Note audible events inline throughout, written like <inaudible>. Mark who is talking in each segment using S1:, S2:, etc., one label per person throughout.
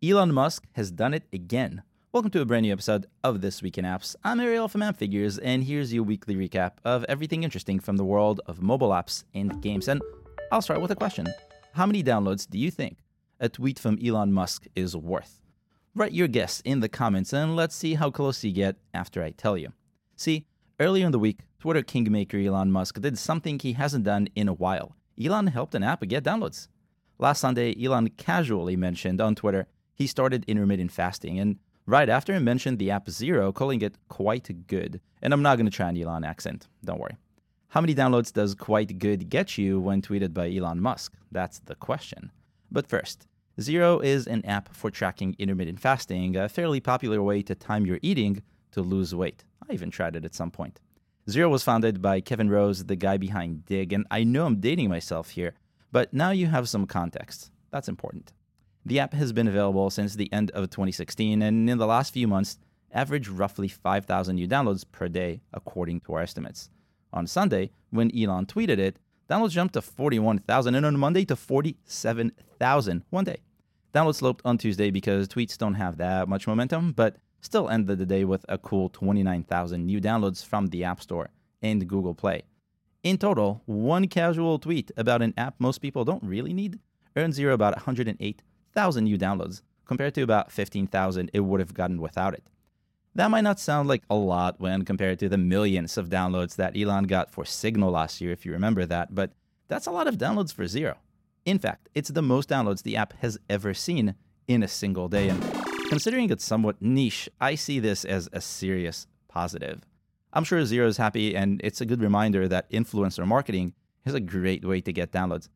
S1: Elon Musk has done it again. Welcome to a brand new episode of This Week in Apps. I'm Ariel from Appfigures, and here's your weekly recap of everything interesting from the world of mobile apps and games. And I'll start with a question How many downloads do you think a tweet from Elon Musk is worth? Write your guess in the comments, and let's see how close you get after I tell you. See, earlier in the week, Twitter kingmaker Elon Musk did something he hasn't done in a while. Elon helped an app get downloads. Last Sunday, Elon casually mentioned on Twitter he started intermittent fasting, and right after he mentioned the app Zero, calling it quite good. And I'm not going to try an Elon accent, don't worry. How many downloads does quite good get you when tweeted by Elon Musk? That's the question. But first, Zero is an app for tracking intermittent fasting, a fairly popular way to time your eating to lose weight. I even tried it at some point. Zero was founded by Kevin Rose, the guy behind Digg, and I know I'm dating myself here, but now you have some context. That's important. The app has been available since the end of 2016, and in the last few months, averaged roughly 5,000 new downloads per day, according to our estimates. On Sunday, when Elon tweeted it, downloads jumped to 41,000, and on Monday to 47,000 one day. Downloads sloped on Tuesday because tweets don't have that much momentum, but still ended the day with a cool 29,000 new downloads from the App Store and Google Play. In total, one casual tweet about an app most people don't really need earned Zero about 108,000 new downloads, compared to about 15,000 it would have gotten without it. That might not sound like a lot when compared to the millions of downloads that Elon got for Signal last year, if you remember that, but that's a lot of downloads for Zero. In fact, it's the most downloads the app has ever seen in a single day. And considering it's somewhat niche, I see this as a serious positive. I'm sure Zero is happy, and it's a good reminder that influencer marketing is a great way to get downloads,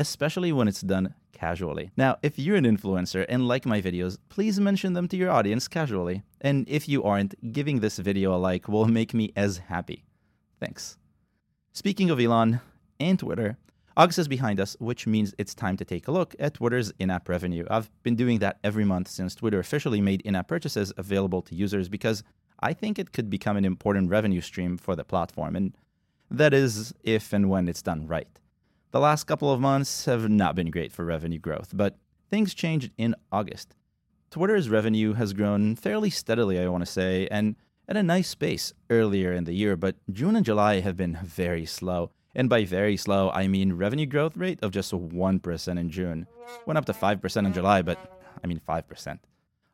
S1: especially when it's done casually. Now, if you're an influencer and like my videos, please mention them to your audience casually. And if you aren't, giving this video a like will make me as happy. Thanks. Speaking of Elon and Twitter, August is behind us, which means it's time to take a look at Twitter's in app revenue. I've been doing that every month since Twitter officially made in app purchases available to users because I think it could become an important revenue stream for the platform, and that is if and when it's done right. The last couple of months have not been great for revenue growth, but things changed in August. Twitter's revenue has grown fairly steadily, I want to say, and at a nice pace earlier in the year, but June and July have been very slow. And by very slow, I mean revenue growth rate of just 1% in June. Went up to 5% in July, but I mean 5%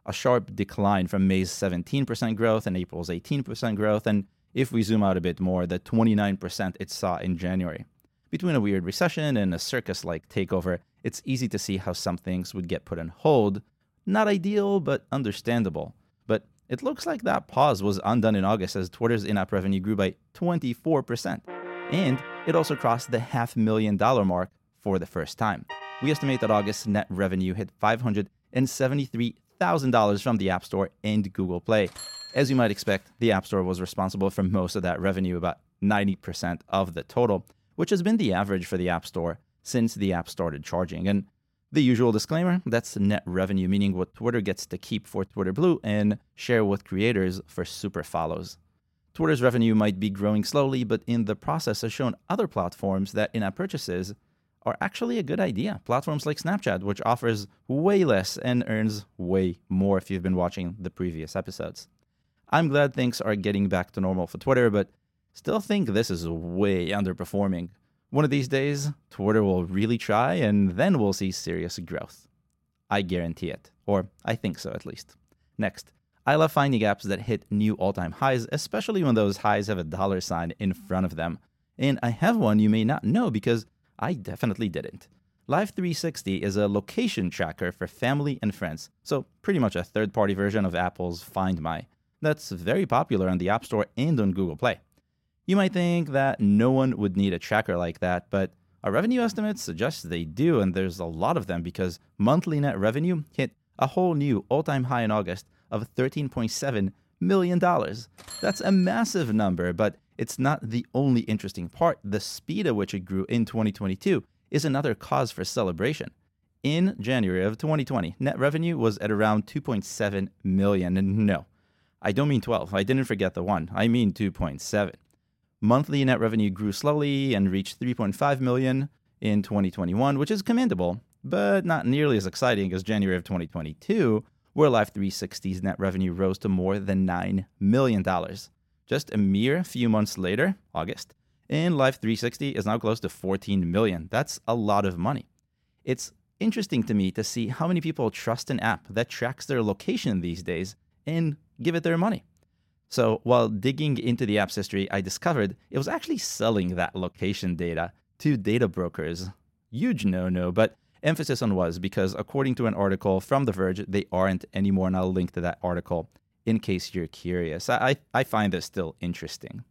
S1: a sharp decline from May's 17% growth and April's 18% growth, and if we zoom out a bit more, the 29% it saw in January. Between a weird recession and a circus like takeover, it's easy to see how some things would get put on hold. Not ideal, but understandable. But it looks like that pause was undone in August as Twitter's in app revenue grew by 24%. And it also crossed the half million dollar mark for the first time. We estimate that August net revenue hit 573 $1,000 from the App Store and Google Play. As you might expect, the App Store was responsible for most of that revenue, about 90% of the total, which has been the average for the App Store since the app started charging. And the usual disclaimer that's net revenue, meaning what Twitter gets to keep for Twitter Blue and share with creators for super follows. Twitter's revenue might be growing slowly, but in the process has shown other platforms that in app purchases are actually a good idea. Platforms like Snapchat, which offers way less and earns way more if you've been watching the previous episodes. I'm glad things are getting back to normal for Twitter, but still think this is way underperforming. One of these days, Twitter will really try, and then we'll see serious growth. I guarantee it, or I think so at least. Next, I love finding apps that hit new all time highs, especially when those highs have a dollar sign in front of them. And I have one you may not know because I definitely didn't. Life 360 is a location tracker for family and friends, so pretty much a third party version of Apple's Find My. That's very popular on the App Store and on Google Play. You might think that no one would need a tracker like that, but our revenue estimates suggest they do, and there's a lot of them because monthly net revenue hit a whole new all time high in August of $13.7 million. That's a massive number, but it's not the only interesting part. The speed at which it grew in 2022 is another cause for celebration. In January of 2020, net revenue was at around 2.7 million. And no, I don't mean 12. I didn't forget the one. I mean 2.7. Monthly net revenue grew slowly and reached 3.5 million in 2021, which is commendable. but not nearly as exciting as January of 2022, where Life 360's net revenue rose to more than $9 million. Just a mere few months later, August, and Life 360 is now close to 14 million. That's a lot of money. It's interesting to me to see how many people trust an app that tracks their location these days and give it their money. So while digging into the app's history, I discovered it was actually selling that location data to data brokers. Huge no no, but emphasis on was because according to an article from The Verge, they aren't anymore, and I'll link to that article in case you're curious. I, I find this still interesting.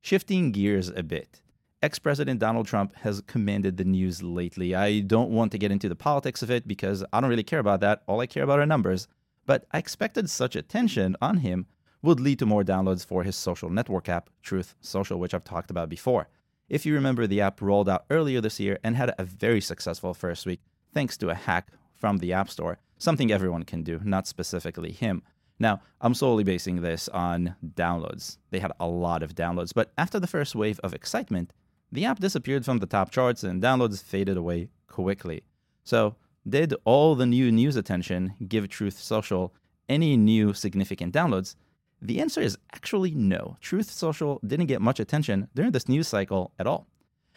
S1: Shifting gears a bit, ex President Donald Trump has commanded the news lately. I don't want to get into the politics of it because I don't really care about that. All I care about are numbers. But I expected such attention on him would lead to more downloads for his social network app, Truth Social, which I've talked about before. If you remember, the app rolled out earlier this year and had a very successful first week thanks to a hack from the App Store, something everyone can do, not specifically him. Now, I'm solely basing this on downloads. They had a lot of downloads, but after the first wave of excitement, the app disappeared from the top charts and downloads faded away quickly. So, did all the new news attention give Truth Social any new significant downloads? The answer is actually no. Truth Social didn't get much attention during this news cycle at all.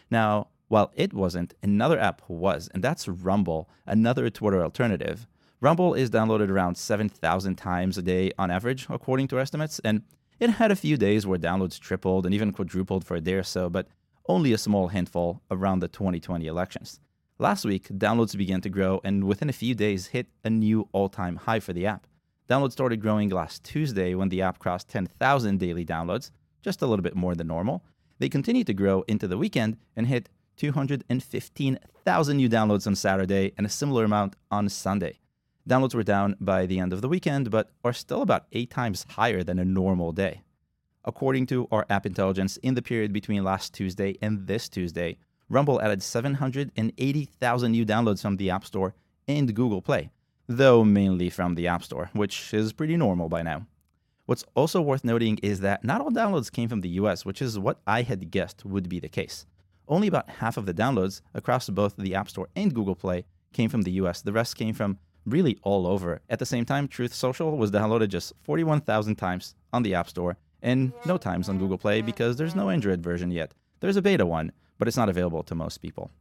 S1: Now, while it wasn't, another app was, and that's Rumble, another Twitter alternative. Rumble is downloaded around 7,000 times a day on average, according to estimates, and it had a few days where downloads tripled and even quadrupled for a day or so, but only a small handful around the 2020 elections. Last week, downloads began to grow and within a few days hit a new all time high for the app. Downloads started growing last Tuesday when the app crossed 10,000 daily downloads, just a little bit more than normal. They continued to grow into the weekend and hit 215,000 new downloads on Saturday and a similar amount on Sunday. Downloads were down by the end of the weekend, but are still about eight times higher than a normal day. According to our app intelligence, in the period between last Tuesday and this Tuesday, Rumble added 780,000 new downloads from the App Store and Google Play, though mainly from the App Store, which is pretty normal by now. What's also worth noting is that not all downloads came from the US, which is what I had guessed would be the case. Only about half of the downloads across both the App Store and Google Play came from the US. The rest came from really all over. At the same time, Truth Social was downloaded just 41,000 times on the App Store and no times on Google Play because there's no Android version yet. There's a beta one, but it's not available to most people.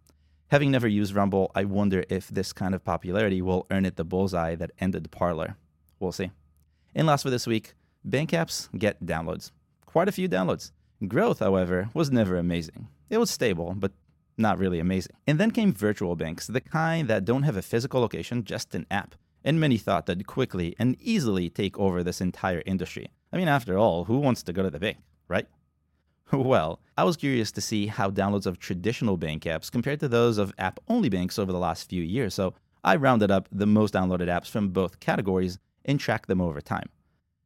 S1: Having never used Rumble, I wonder if this kind of popularity will earn it the bullseye that ended Parler. We'll see. And last for this week, bank apps get downloads. Quite a few downloads. Growth, however, was never amazing. It was stable, but not really amazing. And then came virtual banks, the kind that don't have a physical location, just an app. And many thought that quickly and easily take over this entire industry. I mean, after all, who wants to go to the bank, right? <laughs> Well, I was curious to see how downloads of traditional bank apps compared to those of app only banks over the last few years, so I rounded up the most downloaded apps from both categories and tracked them over time.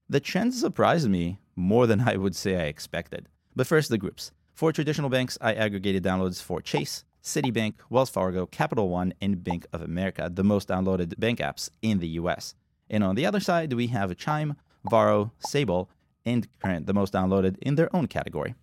S1: The trends surprised me more than <laughs> I would say I expected. But first, the groups. For traditional banks, I aggregated downloads for Chase, Citibank, Wells Fargo, Capital One, and Bank of America, the most downloaded bank apps in the US. And on the other side, we have Chime, Varo, Sable, and Current, the most downloaded in their own category.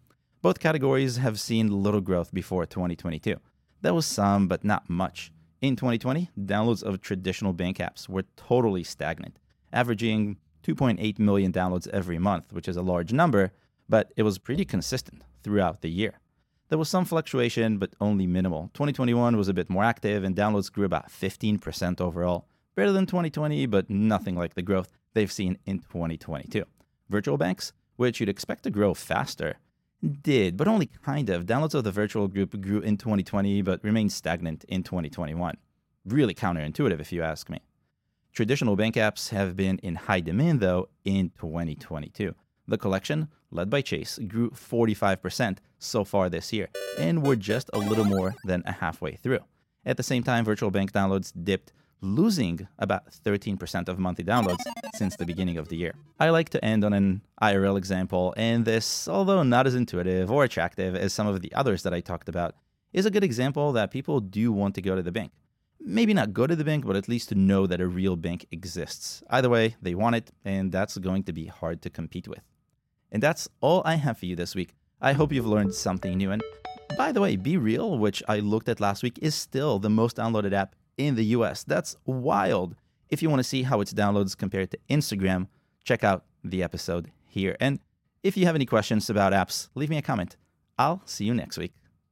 S1: Both categories have seen little growth before 2022. There was some, but not much. In 2020, downloads of traditional bank apps were totally stagnant, averaging 2.8 million downloads every month, which is a large number, but it was pretty consistent throughout the year. There was some fluctuation, but only minimal. 2021 was a bit more active, and downloads grew about 15% overall. Better than 2020, but nothing like the growth they've seen in 2022. Virtual banks, which you'd expect to grow faster, did, but only kind of. Downloads of the virtual group grew in 2020, but remained stagnant in 2021. Really counterintuitive, if you ask me. Traditional bank apps have been in high demand, though, in 2022. The collection, led by Chase, grew 45% so far this year, and we're just a little more than a halfway through. At the same time, virtual bank downloads dipped, losing about 13% of monthly downloads since the beginning of the year. I like to end on an IRL example, and this, although not as intuitive or attractive as some of the others that I talked about, is a good example that people do want to go to the bank. Maybe not go to the bank, but at least to know that a real bank exists. Either way, they want it, and that's going to be hard to compete with. And that's all I have for you this week. I hope you've learned something new. And by the way, BeReal, which I looked at last week, is still the most downloaded app in the US. That's wild. If you want to see how its downloads compared to Instagram, check out the episode here. And if you have any questions about apps, leave me a comment. I'll see you next week.